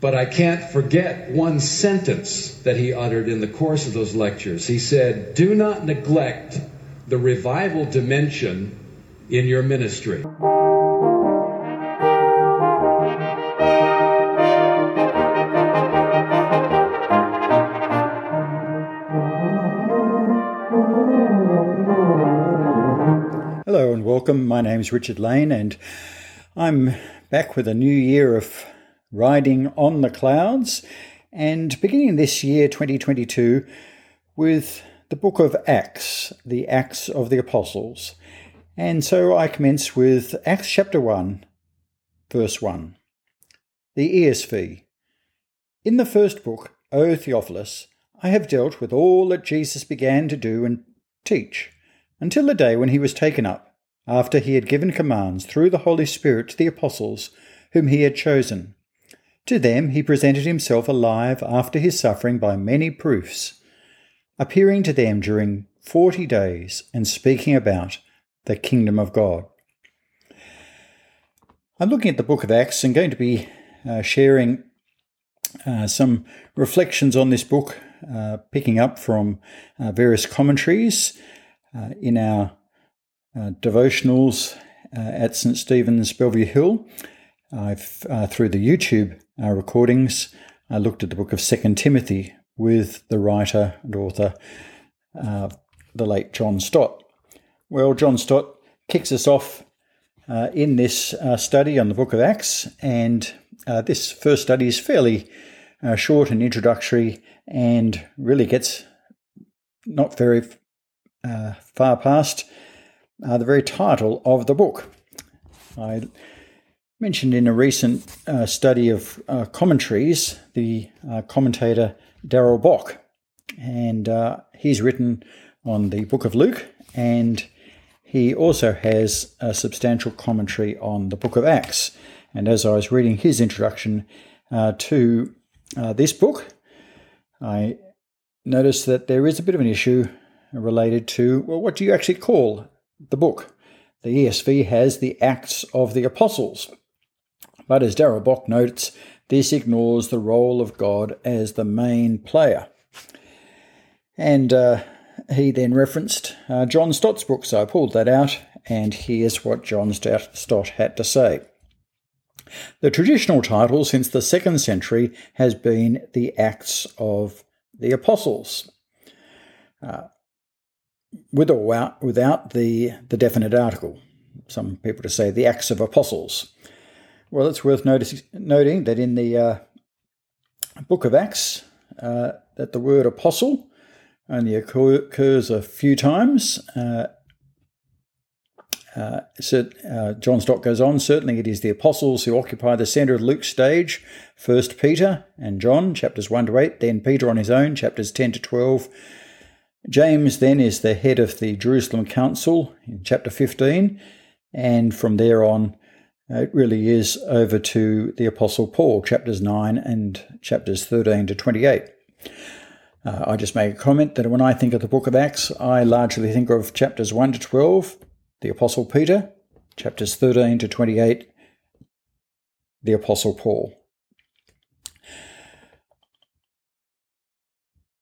But I can't forget one sentence that he uttered in the course of those lectures. He said, Do not neglect the revival dimension in your ministry. Hello and welcome. My name is Richard Lane, and I'm back with a new year of riding on the clouds, and beginning this year, 2022, with the book of Acts, the Acts of the Apostles. And so I commence with Acts chapter 1, verse 1. The ESV. In the first book, O Theophilus, I have dealt with all that Jesus began to do and teach, until the day when he was taken up, after he had given commands through the Holy Spirit to the apostles whom he had chosen. To them he presented himself alive after his suffering by many proofs, appearing to them during forty days and speaking about the kingdom of God. I'm looking at the book of Acts and going to be uh, sharing uh, some reflections on this book, uh, picking up from uh, various commentaries uh, in our uh, devotionals at St. Stephen's Bellevue Hill. I've through the YouTube recordings, I looked at the book of Second Timothy with the writer and author, the late John Stott. Well, John Stott kicks us off uh, in this uh, study on the book of Acts, and uh, this first study is fairly uh, short and introductory and really gets not very uh, far past uh, the very title of the book. I mentioned in a recent study of commentaries the commentator Darrell Bock, and he's written on the book of Luke and he also has a substantial commentary on the book of Acts. And as I was reading his introduction uh, to uh, this book, I noticed that there is a bit of an issue related to, well, what do you actually call the book? The ESV has the Acts of the Apostles. But as Darrell Bock notes, this ignores the role of God as the main player. And uh, he then referenced uh, John Stott's book, so I pulled that out, and here's what John Stott had to say. The traditional title since the second century has been the Acts of the Apostles, uh, with or without, without the, the definite article. Some people to say the Acts of Apostles. Well, it's worth noting that in the uh, book of Acts, uh, that the word apostle only occurs a few times. Uh, uh, uh, John Stott goes on, certainly it is the apostles who occupy the centre of Luke's stage. First Peter and John, chapters 1 to 8, then Peter on his own, chapters 10 to 12. James then is the head of the Jerusalem Council in chapter 15, and from there on, it really is over to the Apostle Paul, chapters 9 and chapters 13 to 28. Uh, I just make a comment that when I think of the book of Acts, I largely think of chapters 1 to 12, the Apostle Peter, chapters 13 to 28, the Apostle Paul.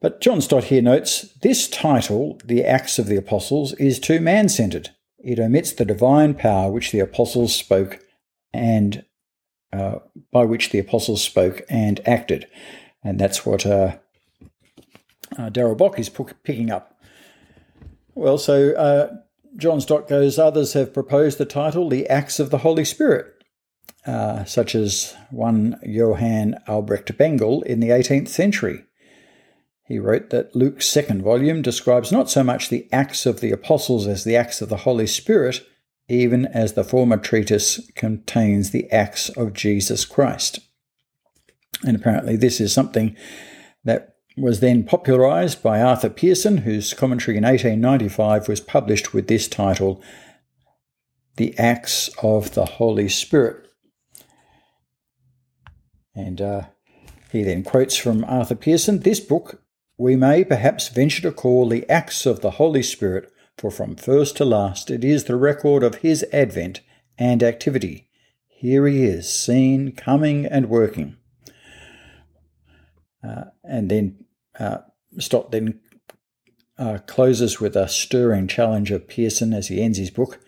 But John Stott here notes this title, The Acts of the Apostles, is too man centered. It omits the divine power which the apostles spoke and uh, by which the apostles spoke and acted. And that's what uh, uh, Darrell Bock is picking up. Well, so uh, John Stott goes, others have proposed the title The Acts of the Holy Spirit, uh, such as one Johann Albrecht Bengel in the 18th century. He wrote that Luke's second volume describes not so much the acts of the apostles as the acts of the Holy Spirit, even as the former treatise contains the acts of Jesus Christ. And apparently, this is something that was then popularised by Arthur Pierson, whose commentary in 1895 was published with this title, The Acts of the Holy Spirit. And uh, he then quotes from Arthur Pierson This book we may perhaps venture to call the Acts of the Holy Spirit, for from first to last it is the record of his advent and activity. Here he is, seen, coming, and working. Uh, and then uh, Stott then uh, closes with a stirring challenge of Pearson as he ends his book.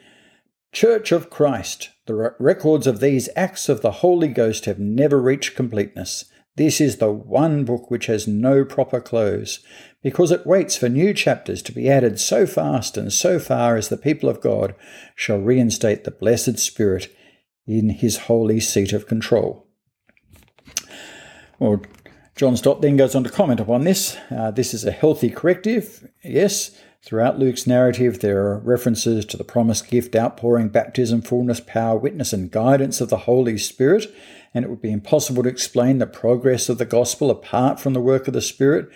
Church of Christ, the records of these acts of the Holy Ghost have never reached completeness. This is the one book which has no proper close, because it waits for new chapters to be added so fast and so far as the people of God shall reinstate the blessed Spirit in his holy seat of control. Well, John Stott then goes on to comment upon this. Uh, this is a healthy corrective, yes. Throughout Luke's narrative, there are references to the promised gift, outpouring, baptism, fullness, power, witness, and guidance of the Holy Spirit, and it would be impossible to explain the progress of the gospel apart from the work of the Spirit.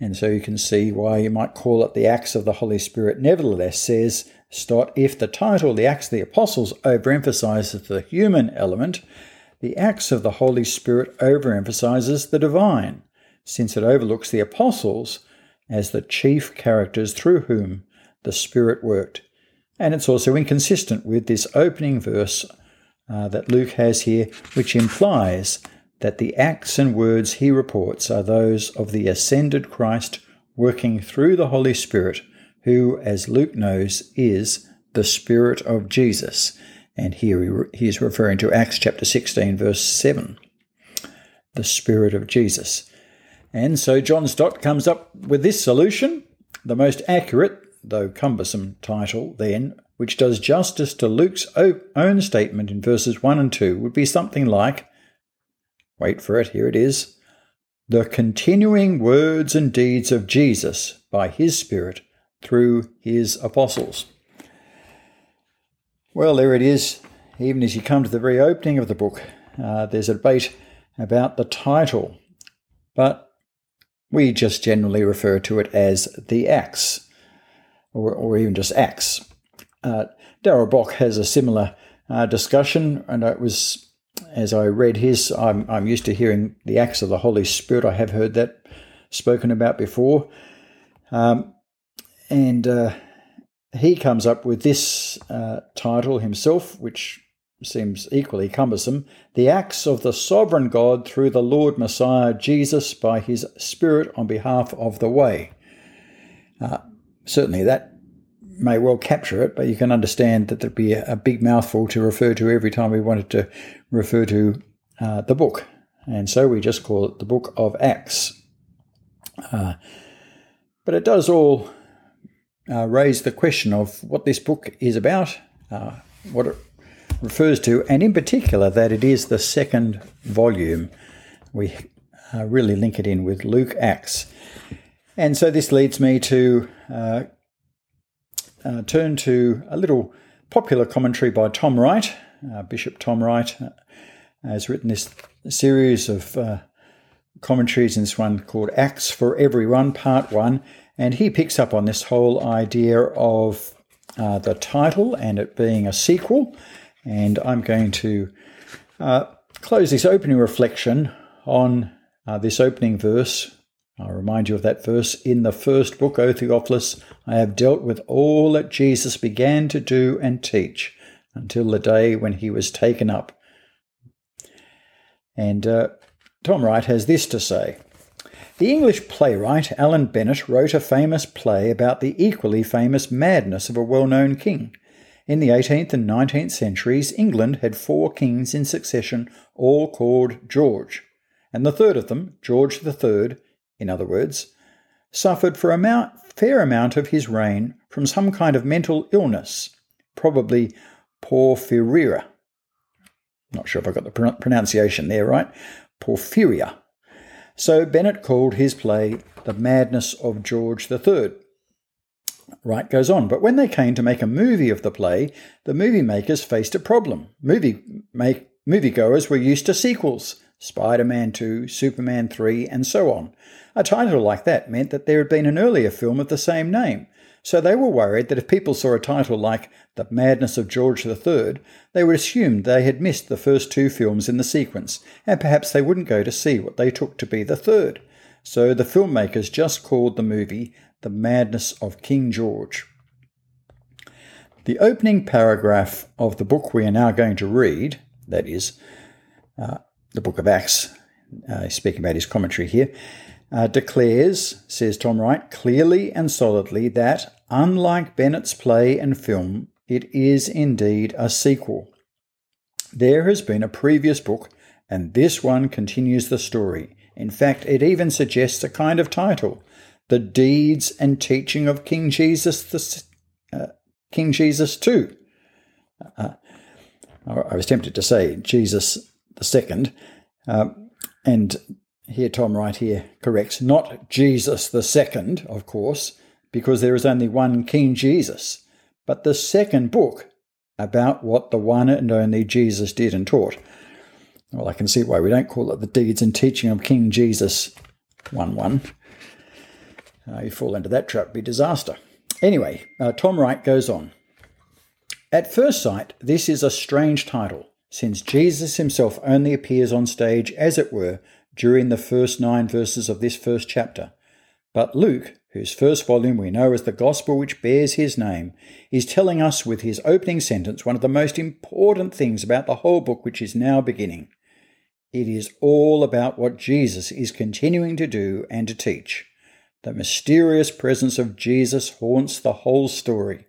And so you can see why you might call it the Acts of the Holy Spirit. Nevertheless, says Stott, if the title, the Acts of the Apostles, overemphasizes the human element, the Acts of the Holy Spirit overemphasizes the divine, since it overlooks the apostles as the chief characters through whom the Spirit worked. And it's also inconsistent with this opening verse uh, that Luke has here, which implies that the acts and words he reports are those of the ascended Christ working through the Holy Spirit, who, as Luke knows, is the Spirit of Jesus. And here he is referring to Acts chapter 16, verse 7, the Spirit of Jesus. And so John Stott comes up with this solution, the most accurate, though cumbersome, title then, which does justice to Luke's own statement in verses 1 and 2, would be something like Wait for it, here it is. The continuing words and deeds of Jesus by his Spirit through his apostles. Well, there it is. Even as you come to the very opening of the book, uh, there's a debate about the title, but we just generally refer to it as the Acts, or, or even just Acts. Uh, Bock has a similar uh, discussion, and it was as I read his, I'm, I'm used to hearing the acts of the Holy Spirit. I have heard that spoken about before. Um, and uh, he comes up with this uh, title himself, which seems equally cumbersome The Acts of the Sovereign God through the Lord Messiah Jesus by his Spirit on behalf of the Way. Uh, certainly, that may well capture it, but you can understand that there'd be a, big mouthful to refer to every time we wanted to refer to uh, the book. And so we just call it the Book of Acts. Uh, but it does all uh, raise the question of what this book is about, uh, what it refers to, and in particular that it is the second volume. We uh, really link it in with Luke Acts. And so this leads me to uh, turn to a little popular commentary by Tom Wright. Uh, Bishop Tom Wright uh, has written this series of uh, commentaries in this one called Acts for Everyone, Part 1, and he picks up on this whole idea of uh, the title and it being a sequel. And I'm going to close this opening reflection on this opening verse I'll remind you of that verse in the first book, O Theophilus. I have dealt with all that Jesus began to do and teach until the day when he was taken up. And uh, Tom Wright has this to say The English playwright Alan Bennett wrote a famous play about the equally famous madness of a well known king. In the 18th and 19th centuries, England had four kings in succession, all called George, and the third of them, George III, in other words, suffered for a fair amount of his reign from some kind of mental illness, probably porphyria. Not sure if I got the pronunciation there right. Porphyria. So Bennett called his play The Madness of George III. Wright goes on, but when they came to make a movie of the play, the movie makers faced a problem. Movie make, moviegoers were used to sequels Spider Man 2, Superman 3, and so on. A title like that meant that there had been an earlier film of the same name, so they were worried that if people saw a title like The Madness of George III, they would assume they had missed the first two films in the sequence, and perhaps they wouldn't go to see what they took to be the third. So the filmmakers just called the movie The Madness of King George. The opening paragraph of the book we are now going to read, that is, uh, the book of Acts, uh, speaking about his commentary here, uh, declares, says Tom Wright, clearly and solidly that, unlike Bennett's play and film, it is indeed a sequel. There has been a previous book, and this one continues the story. In fact, it even suggests a kind of title The Deeds and Teaching of King Jesus, the, uh, King Jesus too. Uh, I was tempted to say Jesus the second, uh, and here Tom Wright here corrects not Jesus the second, of course, because there is only one King Jesus, but the second book about what the one and only Jesus did and taught. Well, I can see why we don't call it the deeds and teaching of King Jesus 1 1. Uh, you fall into that trap, be disaster. Anyway, uh, Tom Wright goes on. At first sight, this is a strange title, since Jesus himself only appears on stage, as it were, during the first nine verses of this first chapter. But Luke, whose first volume we know as the Gospel which bears his name, is telling us with his opening sentence one of the most important things about the whole book which is now beginning. It is all about what Jesus is continuing to do and to teach. The mysterious presence of Jesus haunts the whole story.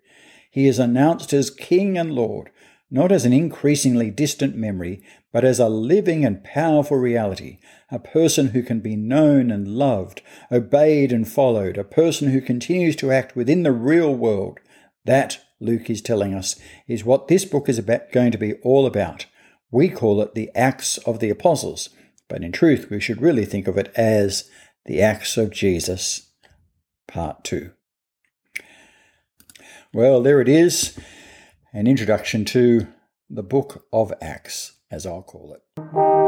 He is announced as King and Lord, not as an increasingly distant memory, but as a living and powerful reality, a person who can be known and loved, obeyed and followed, a person who continues to act within the real world. That, Luke is telling us, is what this book is about, going to be all about. We call it the Acts of the Apostles, but in truth, we should really think of it as the Acts of Jesus, Part 2. Well, there it is an introduction to the Book of Acts, as I'll call it.